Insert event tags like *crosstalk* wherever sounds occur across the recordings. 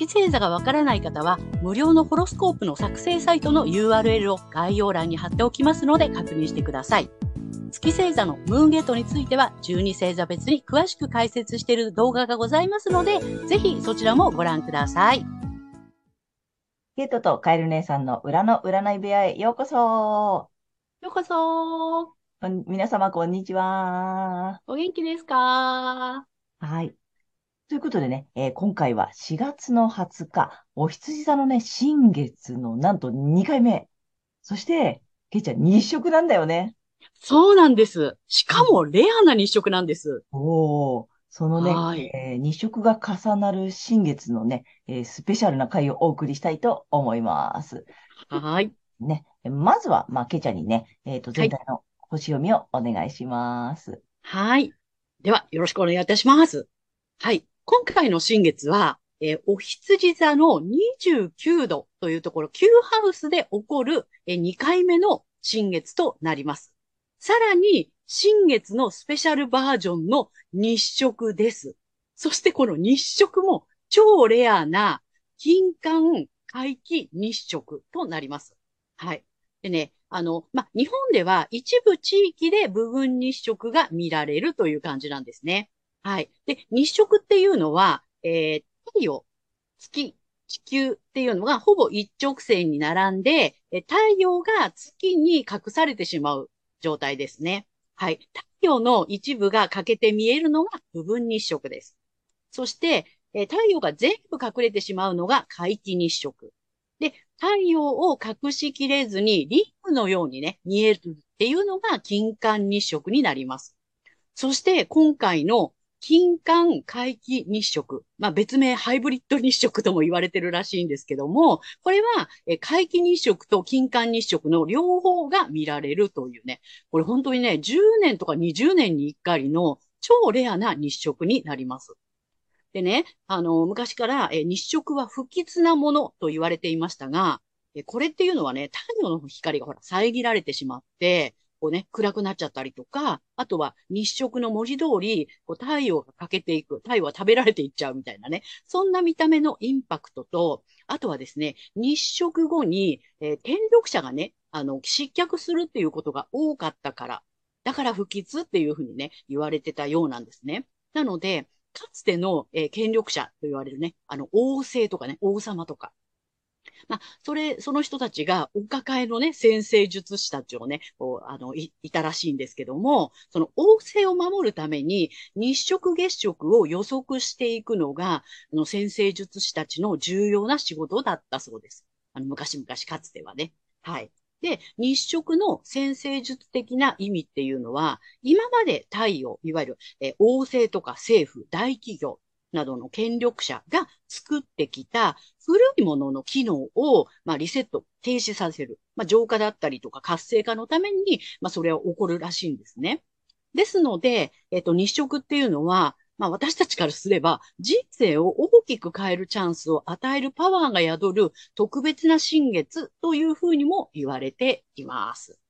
月星座がわからない方は、無料のホロスコープの作成サイトの URL を概要欄に貼っておきますので確認してください。月星座のムーンゲートについては、12星座別に詳しく解説している動画がございますので、ぜひそちらもご覧ください。ゲートとカエル姉さんの裏の占い部屋へようこそ。ようこそ皆様、こんにちは。お元気ですか？はい。ということでね、えー、今回は4月の20日、お羊座のね、新月のなんと2回目。そして、ケイちゃん日食なんだよね。そうなんです。しかもレアな日食なんです。おお。そのね、はい、えー、日食が重なる新月のね、えー、スペシャルな回をお送りしたいと思います。はい。ね、まずは、まあ、けちゃんにね、えっ、ー、と、全体の星読みをお願いします。はい。では、よろしくお願いいたします。はい。今回の新月は、えー、お羊座の29度というところ、Q ハウスで起こる、えー、2回目の新月となります。さらに、新月のスペシャルバージョンの日食です。そしてこの日食も超レアな金環回帰日食となります。はい。でね、あの、ま日本では一部地域で部分日食が見られるという感じなんですね。はい。で、日食っていうのは、えー、太陽、月、地球っていうのがほぼ一直線に並んで、太陽が月に隠されてしまう状態ですね。はい。太陽の一部が欠けて見えるのが部分日食です。そして、え太陽が全部隠れてしまうのが皆既日食。で、太陽を隠しきれずにリングのようにね、見えるっていうのが金環日食になります。そして今回の金環回帰日食。まあ別名ハイブリッド日食とも言われてるらしいんですけども、これは回帰日食と金環日食の両方が見られるというね、これ本当にね、10年とか20年に1回の超レアな日食になります。でね、あの、昔から日食は不吉なものと言われていましたが、これっていうのはね、太陽の光がほら遮られてしまって、こうね、暗くなっちゃったりとか、あとは日食の文字通り、こう太陽が欠けていく、太陽は食べられていっちゃうみたいなね、そんな見た目のインパクトと、あとはですね、日食後に、えー、天力者がね、あの、失脚するっていうことが多かったから、だから不吉っていうふうにね、言われてたようなんですね。なので、かつての、えー、権力者と言われるね、あの、王政とかね、王様とか、まあ、それ、その人たちがお抱えのね、先生術師たちをね、こう、あの、い、いたらしいんですけども、その王政を守るために日食月食を予測していくのが、あの、先生術師たちの重要な仕事だったそうです。あの、昔々かつてはね。はい。で、日食の先生術的な意味っていうのは、今まで太陽、いわゆる、え王政とか政府、大企業、などの権力者が作ってきた古いものの機能を、まあ、リセット、停止させる。まあ、浄化だったりとか活性化のために、まあ、それは起こるらしいんですね。ですので、えっと、日食っていうのは、まあ私たちからすれば人生を大きく変えるチャンスを与えるパワーが宿る特別な新月というふうにも言われています。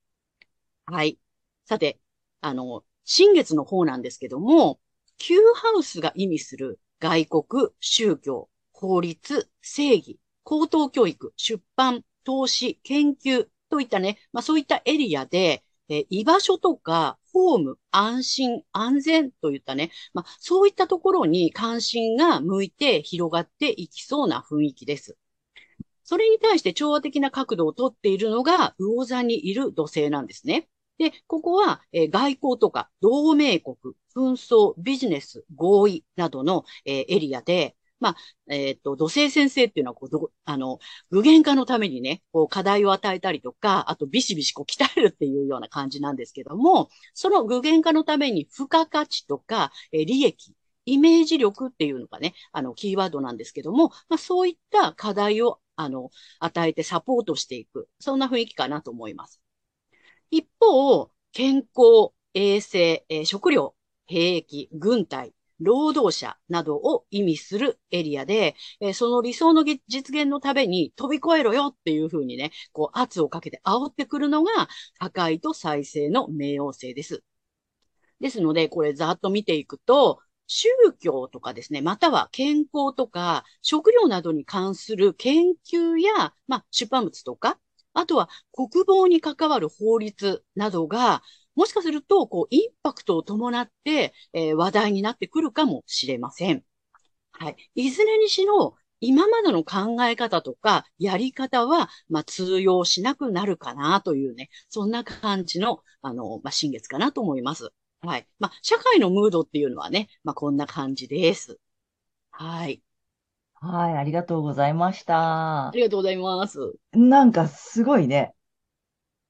はい。さて、あの、新月の方なんですけども、Q ハウスが意味する外国、宗教、法律、正義、高等教育、出版、投資、研究といったね、まあそういったエリアで、え居場所とか、ホーム、安心、安全といったね、まあそういったところに関心が向いて広がっていきそうな雰囲気です。それに対して調和的な角度をとっているのが、魚座にいる土星なんですね。で、ここは、え、外交とか同盟国、紛争、ビジネス、合意などの、え、エリアで、まあ、えっ、ー、と、土星先生っていうのは、こうど、あの、具現化のためにね、こう、課題を与えたりとか、あと、ビシビシこう、鍛えるっていうような感じなんですけども、その具現化のために、付加価値とか、え、利益、イメージ力っていうのがね、あの、キーワードなんですけども、まあ、そういった課題を、あの、与えてサポートしていく。そんな雰囲気かなと思います。一方、健康、衛生、えー、食料、兵役、軍隊、労働者などを意味するエリアで、えー、その理想の実現のために飛び越えろよっていうふうにね、こう圧をかけて煽ってくるのが破壊と再生の冥王星です。ですので、これざっと見ていくと、宗教とかですね、または健康とか食料などに関する研究や、まあ、出版物とか、あとは国防に関わる法律などが、もしかすると、こう、インパクトを伴って、えー、話題になってくるかもしれません。はい。いずれにしろ、今までの考え方とか、やり方は、まあ、通用しなくなるかなというね、そんな感じの、あの、まあ、新月かなと思います。はい。まあ、社会のムードっていうのはね、まあ、こんな感じです。はい。はい、ありがとうございました。ありがとうございます。なんかすごいね。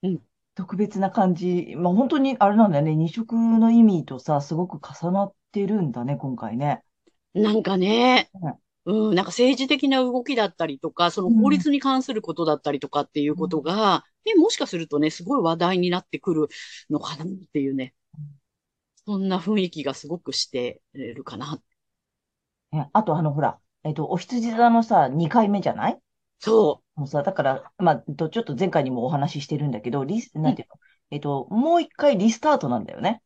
うん。特別な感じ。まあ、本当にあれなんだよね。二色の意味とさ、すごく重なってるんだね、今回ね。なんかね、うん、なんか政治的な動きだったりとか、その法律に関することだったりとかっていうことが、ね、もしかするとね、すごい話題になってくるのかなっていうね。そんな雰囲気がすごくしてるかな。ねあと、あの、ほら、えっと、お羊座のさ、2回目じゃない？そもうさ、だから、まあ、ちょっと前回にもお話ししてるんだけど、リス、なんていうの、えっと、もう一回リスタートなんだよね。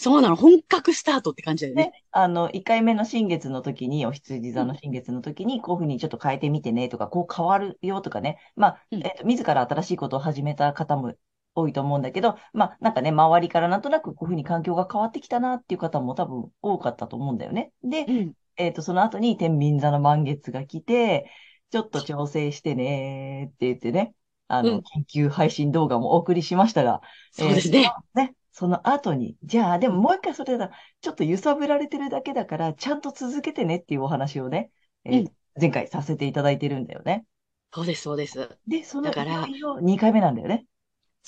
そうなの。本格スタートって感じだよね。ね、あの、1回目の新月の時に、お羊座の新月の時に、こういうふうにちょっと変えてみてねとか、こう変わるよとかね。まあ、えっと、自ら新しいことを始めた方も多いと思うんだけど、まあ、なんかね、周りからなんとなくこういうふうに環境が変わってきたなっていう方も多分多かったと思うんだよね。で、うん、えっと、その後に天秤座の満月が来て、ちょっと調整してねって言ってね、あの、緊急配信動画もお送りしましたが、そうですね。えー、ね、その後に、じゃあ、でももう一回それだ、ちょっと揺さぶられてるだけだから、ちゃんと続けてねっていうお話をね、えーうん、前回させていただいてるんだよね。そうです、そうです。で、そのだから、2回目なんだよね。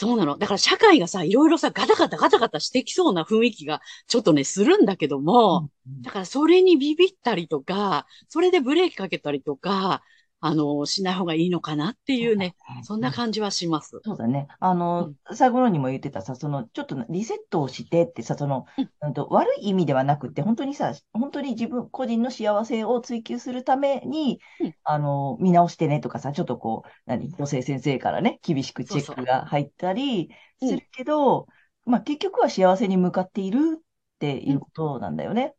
そうなの。だから社会がさ、いろいろさ、ガタガタガタガタしてきそうな雰囲気がちょっとね、するんだけども、うんうん、だからそれにビビったりとか、それでブレーキかけたりとか、あの、しない方がいいのかなっていうね、そんな感じはします。そうだね。あの、うん、最後のにも言ってたさ、その、ちょっとリセットをしてってさ、その、うん、と悪い意味ではなくて、本当にさ、本当に自分、個人の幸せを追求するために、うん、あの、見直してねとかさ、ちょっとこう、何、女性先生からね、厳しくチェックが入ったりするけど、まあ、結局は幸せに向かっているっていうことなんだよね。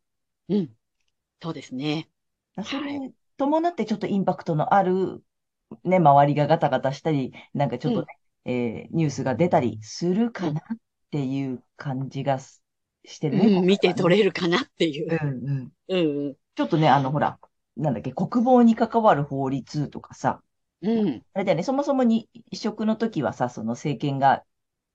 うん。そうですね。それ伴ってちょっとインパクトのある、ね、周りがガタガタしたり、なんかちょっとね、うん、えー、ニュースが出たりするかなっていう感じがしてるね。うん、見て取れるかなっていう。うんうん。うんうん。ちょっとね、あの、ほら、なんだっけ、国防に関わる法律とかさ、うん。あれだよね、そもそもに移植の時はさ、その政権が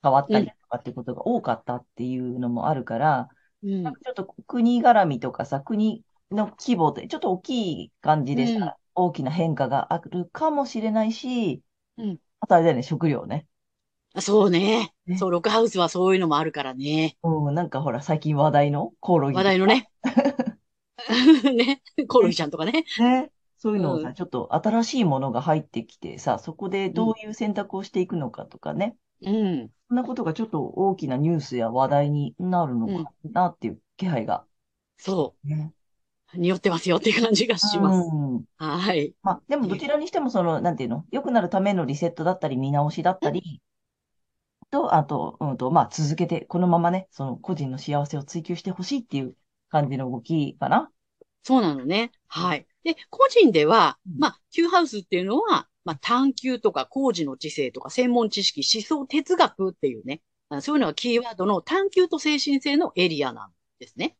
変わったりとかってことが多かったっていうのもあるから、うん、なんかちょっと国絡みとかさ、国の規模で、ちょっと大きい感じでさ、うん、大きな変化があるかもしれないし、うん。あとあれだよね、食料ね。そうね。ねそう、ロックハウスはそういうのもあるからね。うん、なんかほら、最近話題のコオロギ。話題のね。*laughs* ね。コオロギちゃんとかね。ね。そういうのをさ、うん、ちょっと新しいものが入ってきてさ、そこでどういう選択をしていくのかとかね。うん。そんなことがちょっと大きなニュースや話題になるのかなっていう気配が。そう。ね。匂ってますよっていう感じがします。うん、はい。まあ、でもどちらにしてもその、なんていうの、良くなるためのリセットだったり、見直しだったり、と、あと、うんと、まあ、続けて、このままね、その個人の幸せを追求してほしいっていう感じの動きかな。そうなのね。はい。で、個人では、まあ、Q ハウスっていうのは、まあ、探求とか工事の知性とか専門知識、思想、哲学っていうね、そういうのがキーワードの探求と精神性のエリアなんですね。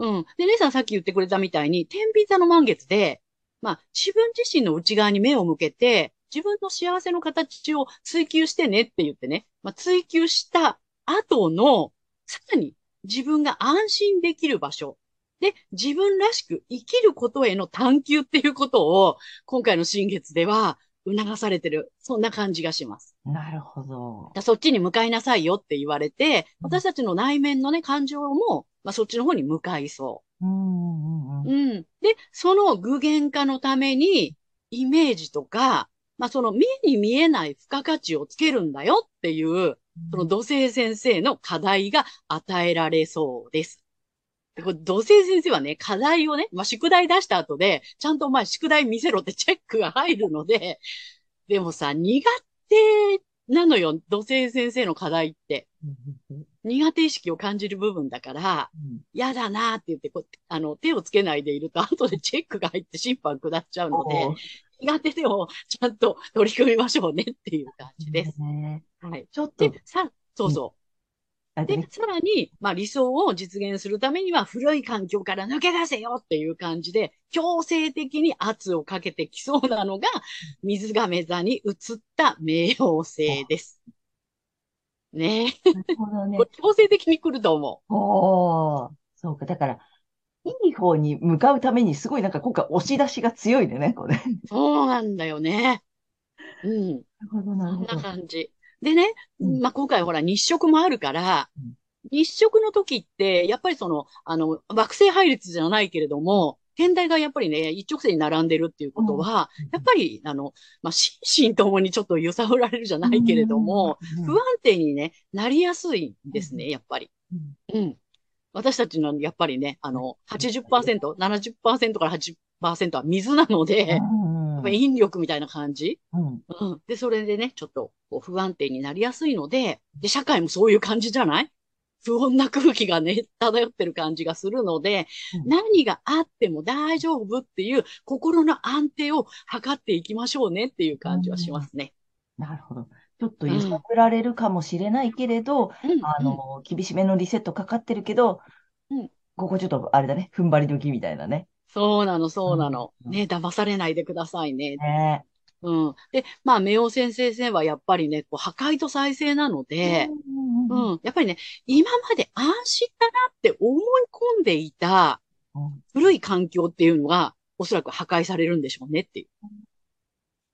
うん。で、姉さんさっき言ってくれたみたいに、天秤座の満月で、まあ、自分自身の内側に目を向けて、自分の幸せの形を追求してねって言ってね、まあ、追求した後の、さらに自分が安心できる場所。で、自分らしく生きることへの探求っていうことを、今回の新月では促されてる。そんな感じがします。なるほど。そっちに向かいなさいよって言われて、私たちの内面のね、感情もまあ、そっちの方に向かいそうんうんうん。うん。で、その具現化のために、イメージとか、まあ、その目に見えない付加価値をつけるんだよっていう、その土星先生の課題が与えられそうです。でこれ土星先生はね、課題をね、まあ、宿題出した後で、ちゃんとまあ宿題見せろって *laughs* チェックが入るので、でもさ、苦手なのよ、土星先生の課題って。うん苦手意識を感じる部分だから、嫌だなーって言ってこう、あの、手をつけないでいると、後でチェックが入って審判下っちゃうので、苦手でもちゃんと取り組みましょうねっていう感じです。ねはい。ちょっとで、、さ、そうそう。であれね、さらに、まあ理想を実現するためには古い環境から抜け出せよっていう感じで、強制的に圧をかけてきそうなのが、水亀座に移った冥王星です。ねえ。なるほどね。強制的に来ると思おー、そうか。だから、いい方に向かうために、すごいなんか今回押し出しが強いね、これ。なう。そうなんだよね。うん。るほど、なるそんなほど。感じ。でね、うん。まあ、今回ほら日食もあるからうん、日食の時って、やっぱりその、あの、惑星配列じゃないけれども、天体がやっぱりね、一直線に並んでるっていうことは、うん。やっぱり、あの、まあ、心身 *laughs* ともにちょっと揺さぶられるじゃないけれども、うん、不安定にね、なりやすいんですね、やっぱり。うん。うん。私たちのやっぱりね、あの、80%、70%から80%は水なので、うんやっぱり引力みたいな感じ？うんうん。で、それでね、ちょっとこう不安定になりやすいので、で、社会もそういう感じじゃない？不穏な空気がね、漂ってる感じがするので、うん何があっても大丈夫っていう心の安定を図っていきましょうねっていう感じはしますね。なるほど。ちょっと揺さぶられるかもしれないけれど、うん。あの、厳しめのリセットかかってるけど、うんここちょっとあれだね、踏ん張り時みたいなね。そうなの、そうなの。うんね、騙されないでくださいね。ねうん。で、まあ、冥王先生はやっぱりね、こう破壊と再生なので、うん。やっぱりね、今まで安心だなって思い込んでいたうん古い環境っていうのが、おそらく破壊されるんでしょうねっていう。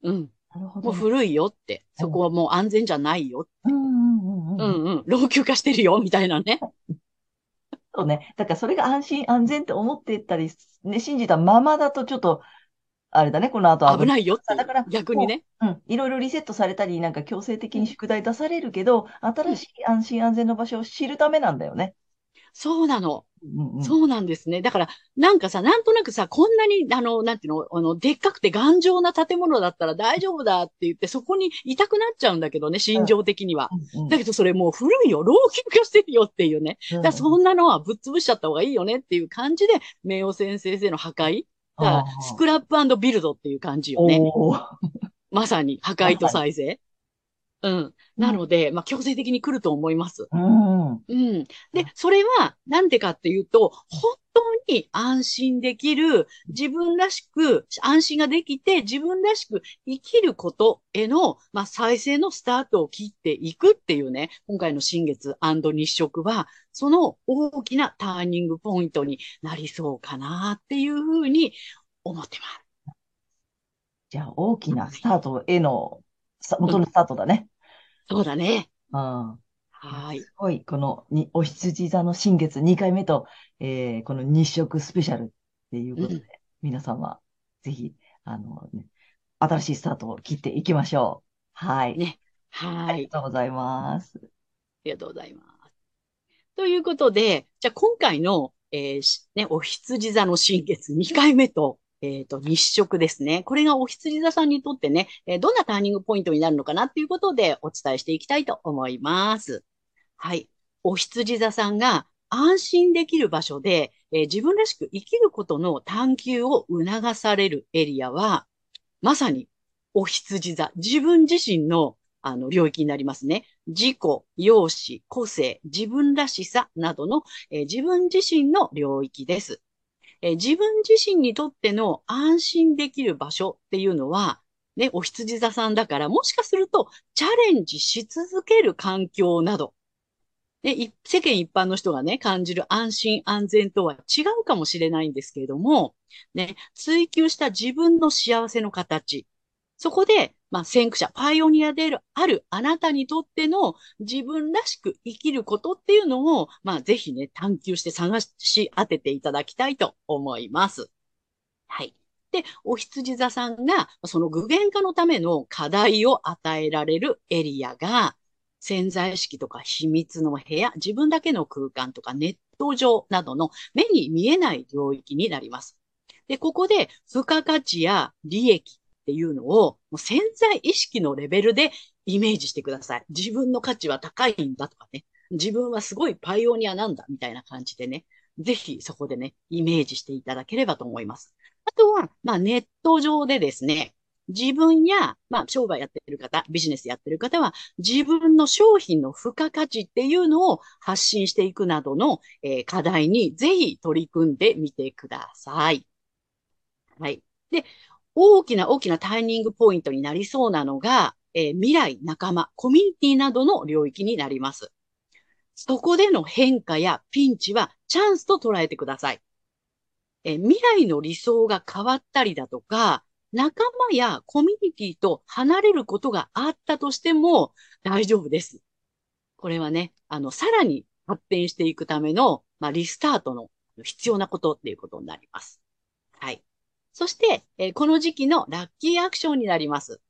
うん。もうなるほどね。古いよって。そこはもう安全じゃないよ。うんうんうんううん。んうん。老朽化してるよ、みたいなね。そうね。だからそれが安心安全って思ってたり、ね、信じたままだとちょっと、あれだね、この後危ないいよ。だから逆にね。うん。いろいろリセットされたり、なんか強制的に宿題出されるけど、新しい安心安全の場所を知るためなんだよね。そうなの。うんうん。そうなんですね。だから、なんかさ、なんとなくさ、こんなに、あの、なんていうの、あの、でっかくて頑丈な建物だったら大丈夫だって言って、そこにいたくなっちゃうんだけどね、心情的には。うんうんだけどそれもう古いよ、老朽化してるよっていうね。うんだからそんなのはぶっ潰しちゃった方がいいよねっていう感じで、冥王先生の破壊。だからスクラップビルドっていう感じよね。まさに破壊と再生。うん。なので、まあ、強制的に来ると思います。うん。うん。で、それは、なんでかっていうと、本当に安心できる、自分らしく、安心ができて、自分らしく生きることへの、まあ、再生のスタートを切っていくっていうね、今回の新月日食は、その大きなターニングポイントになりそうかなっていうふうに思ってます。じゃあ、大きなスタートへの、さ元のスタートだね。そうだね。うん。はい。すごい、このに、お羊座の新月2回目と、えーこの日食スペシャルっていうことで、うん皆様、ぜひ、あの、ね、新しいスタートを切っていきましょう。はい。ねはい。ありがとうございます。ありがとうございます。ということで、じゃあ今回の、えーしね、お羊座の新月2回目と、えっと、日食ですね。これがお羊座さんにとってね、えどんなターニングポイントになるのかなっていうことでお伝えしていきたいと思います。はい。お羊座さんが安心できる場所で、えー自分らしく生きることの探求を促されるエリアは、まさにお羊座、自分自身のあの領域になりますね。自己、容姿、個性、自分らしさなどの、えー自分自身の領域です。えー自分自身にとっての安心できる場所っていうのは、ね、お羊座さんだから、もしかするとチャレンジし続ける環境など、ね、世間一般の人がね、感じる安心安全とは違うかもしれないんですけれども、ね、追求した自分の幸せの形、そこでまあ、先駆者、パイオニアであるあるあなたにとっての自分らしく生きることっていうのを、まあ、ぜひね、探求して探し当てていただきたいと思います。はい。で、お羊座さんが、その具現化のための課題を与えられるエリアが、潜在意識とか秘密の部屋、自分だけの空間とかネット上などの目に見えない領域になります。で、ここで付加価値や利益っていうのをもう潜在意識のレベルでイメージしてください。自分の価値は高いんだとかね。自分はすごいパイオニアなんだみたいな感じでね。ぜひそこでね、イメージしていただければと思います。あとは、まあネット上でですね、自分や、まあ商売やってる方、ビジネスやってる方は、自分の商品の付加価値っていうのを発信していくなどの、えー、課題にぜひ取り組んでみてください。はい。で、大きな大きなターニングポイントになりそうなのが、えー、未来、仲間、コミュニティなどの領域になります。そこでの変化やピンチはチャンスと捉えてください。えー、未来の理想が変わったりだとか、仲間やコミュニティと離れることがあったとしても大丈夫です。これはね、あの、さらに発展していくための、まあ、リスタートの必要なことっていうことになります。はい。そして、えー、この時期のラッキーアクションになります。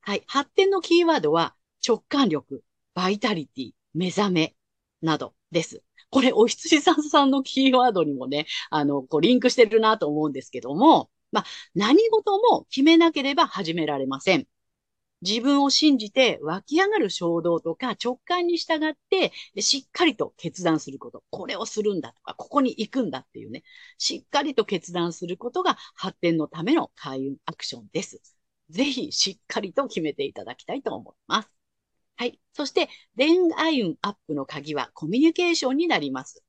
はい。発展のキーワードは直感力、バイタリティ、目覚めなどです。これ、お羊さんさんのキーワードにもね、あの、こう、リンクしてるなと思うんですけども、まあ、何事も決めなければ始められません。自分を信じて湧き上がる衝動とか直感に従ってしっかりと決断すること。これをするんだとか、ここに行くんだっていうね。しっかりと決断することが発展のための開運アクションです。ぜひしっかりと決めていただきたいと思います。はい。そして、恋愛運アップの鍵はコミュニケーションになります。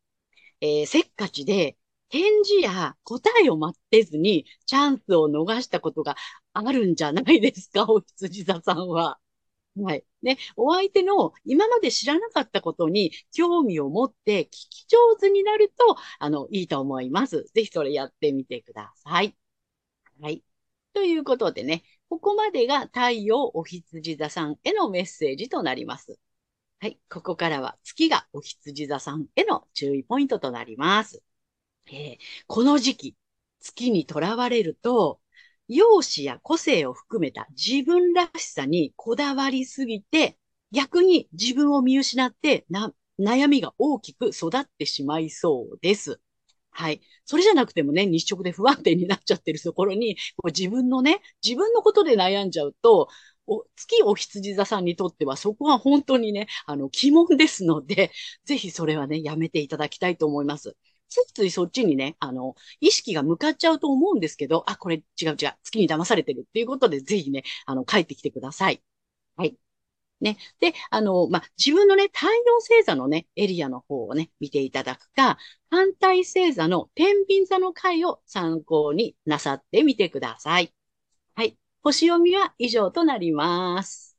えー、せっかちで返事や答えを待ってずにチャンスを逃したことがあるんじゃないですか、*laughs* お羊座さんは。はい。ね、お相手の今まで知らなかったことに興味を持って聞き上手になると、あの、いいと思います。ぜひそれやってみてください。はい。ということでね、ここまでが太陽お羊座さんへのメッセージとなります。はい。ここからは月がお羊座さんへの注意ポイントとなります。えー、この時期、月にとらわれると、容姿や個性を含めた自分らしさにこだわりすぎて、逆に自分を見失ってな、悩みが大きく育ってしまいそうです。はい。それじゃなくてもね、日食で不安定になっちゃってるところに、こう自分のね、自分のことで悩んじゃうと、お月お羊座さんにとってはそこは本当にね、あの、疑問ですので、ぜひそれはね、やめていただきたいと思います。ついついそっちにね、あの、意識が向かっちゃうと思うんですけど、あ、これ違う違う、月に騙されてるっていうことで、ぜひね、あの、帰ってきてください。はい。ね。で、あの、まあ、自分のね、太陽星座のね、エリアの方をね、見ていただくか、反対星座の天秤座の回を参考になさってみてください。はい。星読みは以上となります。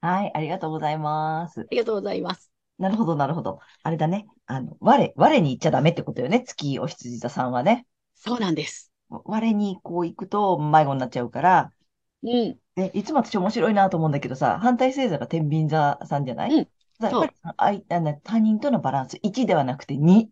はい、ありがとうございます。ありがとうございます。なるほど、なるほど。あれだね。あの、我、我に行っちゃダメってことよね。月お羊座さんはね。そうなんです。我にこう行くと迷子になっちゃうから、うん。で、いつも私面白いなと思うんだけどさ、反対星座が天秤座さんじゃない、うん、やっぱりあいあ他人とのバランス、1ではなくて2っ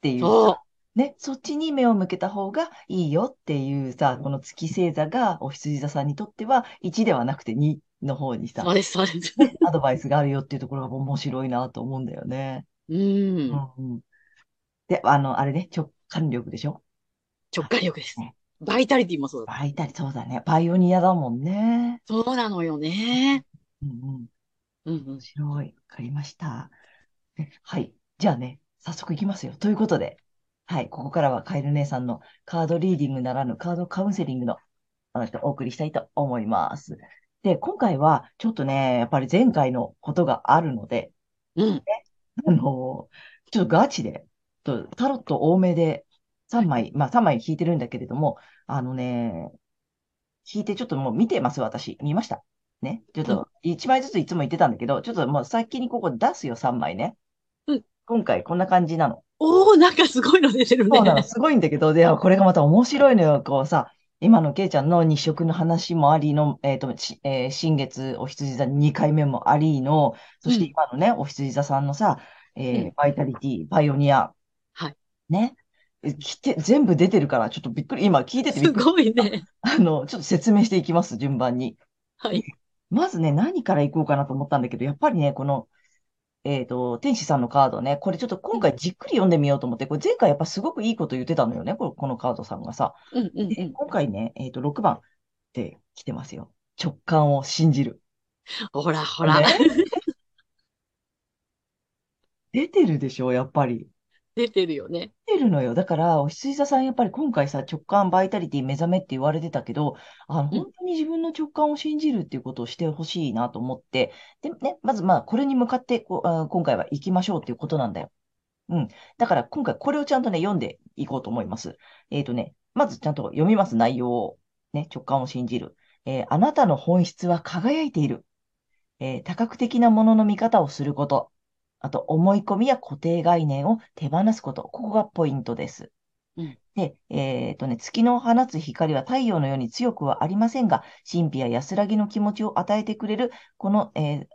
ていうさ、ね、そっちに目を向けた方がいいよっていうさ、この月星座がお羊座さんにとっては1ではなくて2の方にさ、そうです、そうです。アドバイスがあるよっていうところが面白いなと思うんだよね。うん。うん、で、あの、あれね、直感力でしょ？直感力ですね。バイタリティもそうだ。バイタリ、そうだね。パイオニアだもんね。そうなのよね。うんうん。うんうん。面白い。わかりました。はい。じゃあね、早速いきますよ。ということで、はい。ここからはカエル姉さんのカードリーディングならぬカードカウンセリングの話をお送りしたいと思います。で、今回は、ちょっとね、やっぱり前回のことがあるので、うん。あの、ちょっとガチで、とタロット多めで3枚、まあ3枚引いてるんだけれども、あのね、引いてちょっともう見てます、私。見ました？ね？ちょっと1枚ずついつも言ってたんだけど、ちょっともう先にここ出すよ、3枚ね。うん。今回こんな感じなの。おー、なんかすごいの出てるね。そうなの、すごいんだけど、で、これがまた面白いのよ、こうさ、今のケイちゃんの日食の話もありの、えっと、しえー新月お羊座2回目もありの、そしてうん今のね、お羊座さんのさ、えーうんバイタリティ、パイオニア、はい。ね。え来て、全部出てるから、ちょっとびっくり、今聞いててびすっくり。ごいね。あの、ちょっと説明していきます、順番に。はい。まずね、何からいこうかなと思ったんだけど、やっぱりね、この、えっと、天使さんのカードね、これちょっと今回じっくり読んでみようと思って、これ前回やっぱすごくいいこと言ってたのよね、このこのカードさんがさ。うんうんで、うん。今回ね、えっと、6番って来てますよ。直感を信じる。ほらほら。ね。出てるでしょ、やっぱり。出てるよね。出てるのよ。だから、お羊座さん、やっぱり今回さ、直感、バイタリティ、目覚めって言われてたけど、あの、うん本当に自分の直感を信じるっていうことをしてほしいなと思って、で、ね、まずまあ、これに向かってこう、あ今回は行きましょうっていうことなんだよ。うん。だから、今回これをちゃんとね、読んでいこうと思います。えっとね、まずちゃんと読みます、内容を。ね、直感を信じる。えーあなたの本質は輝いている。えー多角的なものの見方をすること。あと、思い込みや固定概念を手放すこと。ここがポイントです。うんで、えっとね、月の放つ光は太陽のように強くはありませんが、神秘や安らぎの気持ちを与えてくれる、この、えー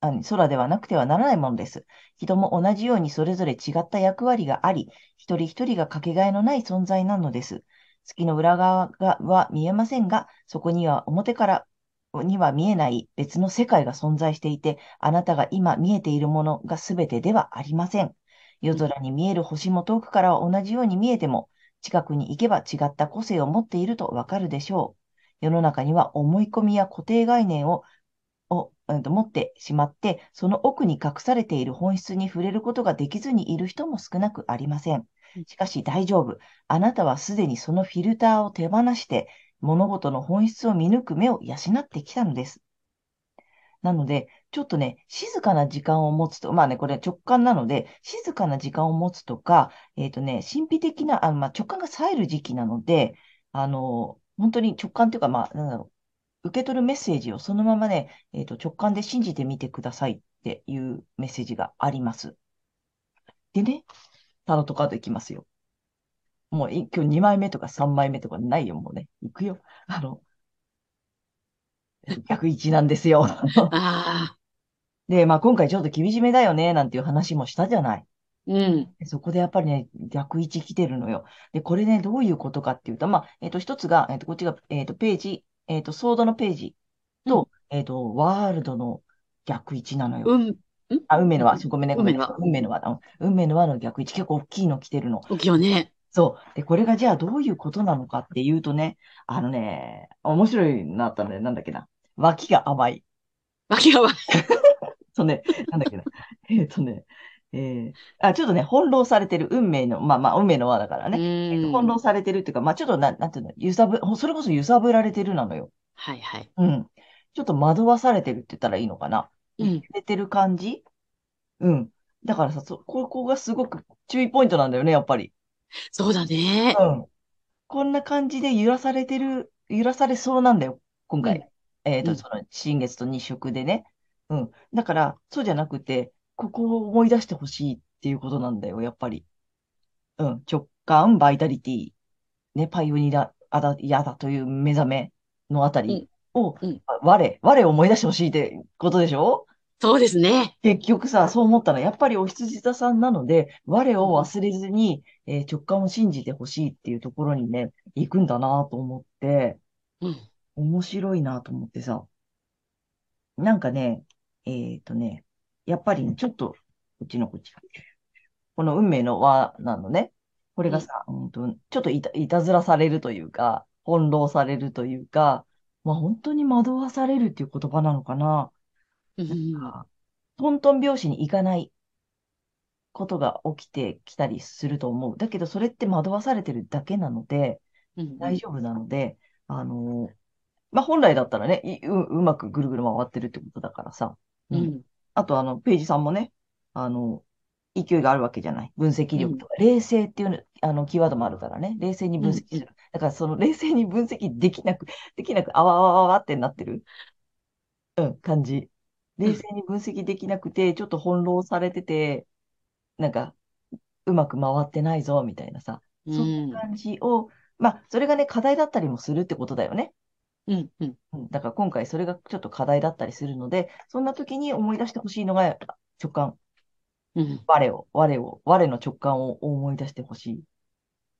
あ空ではなくてはならないものです。人も同じようにそれぞれ違った役割があり、一人一人がかけがえのない存在なのです。月の裏側がは見えませんが、そこには表からには見えない別の世界が存在していて、あなたが今見えているものが全てではありません。夜空に見える星も遠くからは同じように見えても、近くに行けば違った個性を持っているとわかるでしょう。世の中には思い込みや固定概念をを、うんと持ってしまって、その奥に隠されている本質に触れることができずにいる人も少なくありません。しかし大丈夫。あなたはすでにそのフィルターを手放して、物事の本質を見抜く目を養ってきたのです。なので、ちょっとね、静かな時間を持つと、まあね、これ直感なので、静かな時間を持つとか、えっとね、神秘的な、あのまあ、直感が冴える時期なので、あの、本当に直感というか、まあ、なんだろう、受け取るメッセージをそのままね、えっと、直感で信じてみてくださいっていうメッセージがあります。でね、タロットカードいきますよ。もうい今日2枚目とか3枚目とかないよ、もうね。いくよ。あの、逆位置なんですよ。*laughs* ああ。で、まあ今回ちょっと厳しめだよね、なんていう話もしたじゃない。うん。でそこでやっぱりね、逆位置来てるのよ。で、これね、どういうことかっていうと、まあ、えっと、一つが、えっと、こっちが、えっと、ページ、えっと、ソードのページと、えっと、ワールドの逆位置なのよ。うん。んあ、運命の輪、ごめんね、ごめんね。運命の輪運命の輪だ。運命の輪の逆位置、結構大きいの来てるの。大きいよね。そう。で、これがじゃあどういうことなのかっていうとね、あのね、面白いなったので、なんだっけな。脇が甘い。脇が悪い。*laughs* そうね、なんだっけな。えっとね、えーあ、ちょっとね、翻弄されてる運命の、まあまあ、運命の輪だからうね。えっとん。翻弄されてるっていうか、まあちょっとな、なんていうの、揺さぶ、それこそ揺さぶられてるなのよ。はいはい。うん。ちょっと惑わされてるって言ったらいいのかな。うん。揺れてる感じ？うん。だからさ、そ、ここがすごく注意ポイントなんだよね、やっぱり。*laughs* そうだね。うん。こんな感じで揺らされてる、揺らされそうなんだよ、今うん。回。えっと、うん。その、新月と日食でね。うん。だから、そうじゃなくて、ここを思い出してほしいっていうことなんだよ、やっぱり。うん。直感、バイタリティ、ね、パイオニア、あだ、やだという目覚めのあたうん。りを、うん。あ我、我を思い出してほしいってことでしょ？そうですね。結局さ、そう思ったら、やっぱりお羊座さんなので、我をうん。忘れずに、えー直感を信じてほしいっていうところにね、行くんだなと思って、うん。面白いなと思ってさ、なんかね、えっとね、やっぱりね、ちょっと、こっちのこっち。この運命の輪なのね。これうん。がさ、うんと、ちょっといた、いたずらされるというか、翻弄されるというか、まあ本当に惑わされるっていう言葉なのかな。うん。か、トントン拍子に行かないことが起きてきたりすると思う。だけど、それって惑わされてるだけなので、うん。大丈夫なので、あのまあ、本来だったらね、いう、うまくぐるぐる回ってるってことだからさ。う。うんん。あと、あの、ページさんもね、あの、勢いがあるわけじゃない。分析うん。力とか、冷静っていうの、あの、キーワードもあるからね。冷静にうん。うん。分析する。だから、その冷静に分析できなく、できなく、あわあわあわわってなってる、うん、感じ。うん。冷静に分析できなくて、ちょっと翻弄されてて、なんか、うまく回ってないぞ、みたいなさ。う。そんなん感じを、まあ、それがね、課題だったりもするってことだよね。うん、うん。うんだから今回それがちょっと課題だったりするので、そんな時に思い出してほしいのが直感。うん。我を、我を、我の直感を思い出してほしいっ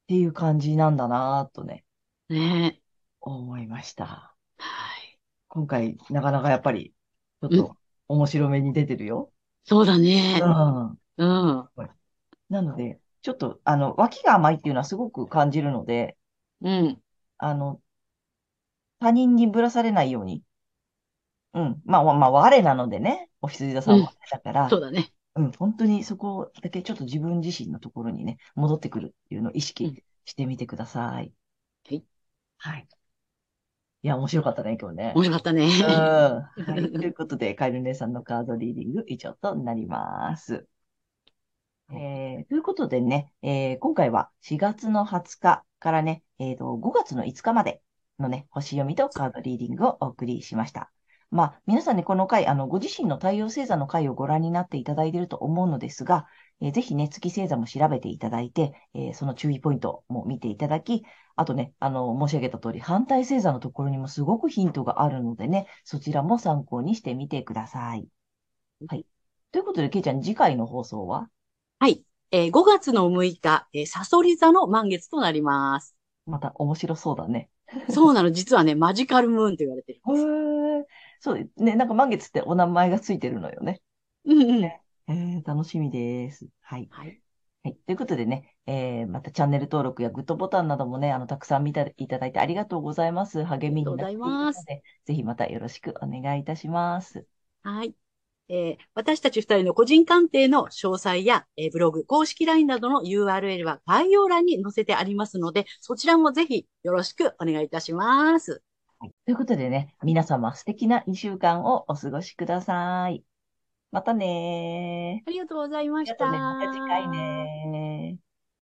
ていう感じなんだなぁとね、ねえ。思いました。はい。今回、なかなかやっぱり、ちょっと面白めに出てるよ。そうだねう。ん。うん。なので、ちょっと、あの、脇が甘いっていうのはすごく感じるので、うん。あの、他人にぶらされないように。うん。まあ、まあ、まあ我なのでね、お羊座さんはだから、そうだね。うん、本当にそこだけちょっと自分自身のところにね、戻ってくるっていうのを意うん識してみてください。はい。はい。いや、面白かったね、今日ね。面白かったね。うん。はい。*laughs* ということで、カエル姉さんのカードリーディング以上となります。えー、ということでね、えー今回は4月の20日からね、えーと、5月の5日までのね、星読みとカードリーディングをお送りしました。まあ、皆さんね、この回、あの、ご自身の太陽星座の回をご覧になっていただいていると思うのですが、えーぜひね、月星座も調べていただいて、えーその注意ポイントも見ていただき、あとね、あの、申し上げた通り、反対星座のところにもすごくヒントがあるのでね、そちらも参考にしてみてください。はい。ということで、けいちゃん、次回の放送は？はい。えー5月の6日、えーサソリ座の満月となります。また面白そうだね。そうなの。実はね、マジカルムーンと言われてるんです。そう、ね、なんか満月ってお名前がついてるのよね。うんうん。えー、楽しみです。はい。はい。はい。ということでね、えー、またチャンネル登録やグッドボタンなどもね、あの、たくさん見ていただいてありがとうございます。励みになっていますので、ぜひまたよろしくお願いいたします。はい。えー私たち二人の個人鑑定の詳細や、えーブログ、公式 LINE などの URL は概要欄に載せてありますので、そちらもぜひよろしくお願いいたします。はいということでね、皆様素敵な2週間をお過ごしください。またねー。ありがとうございました。ありがとうね。また次回ねー。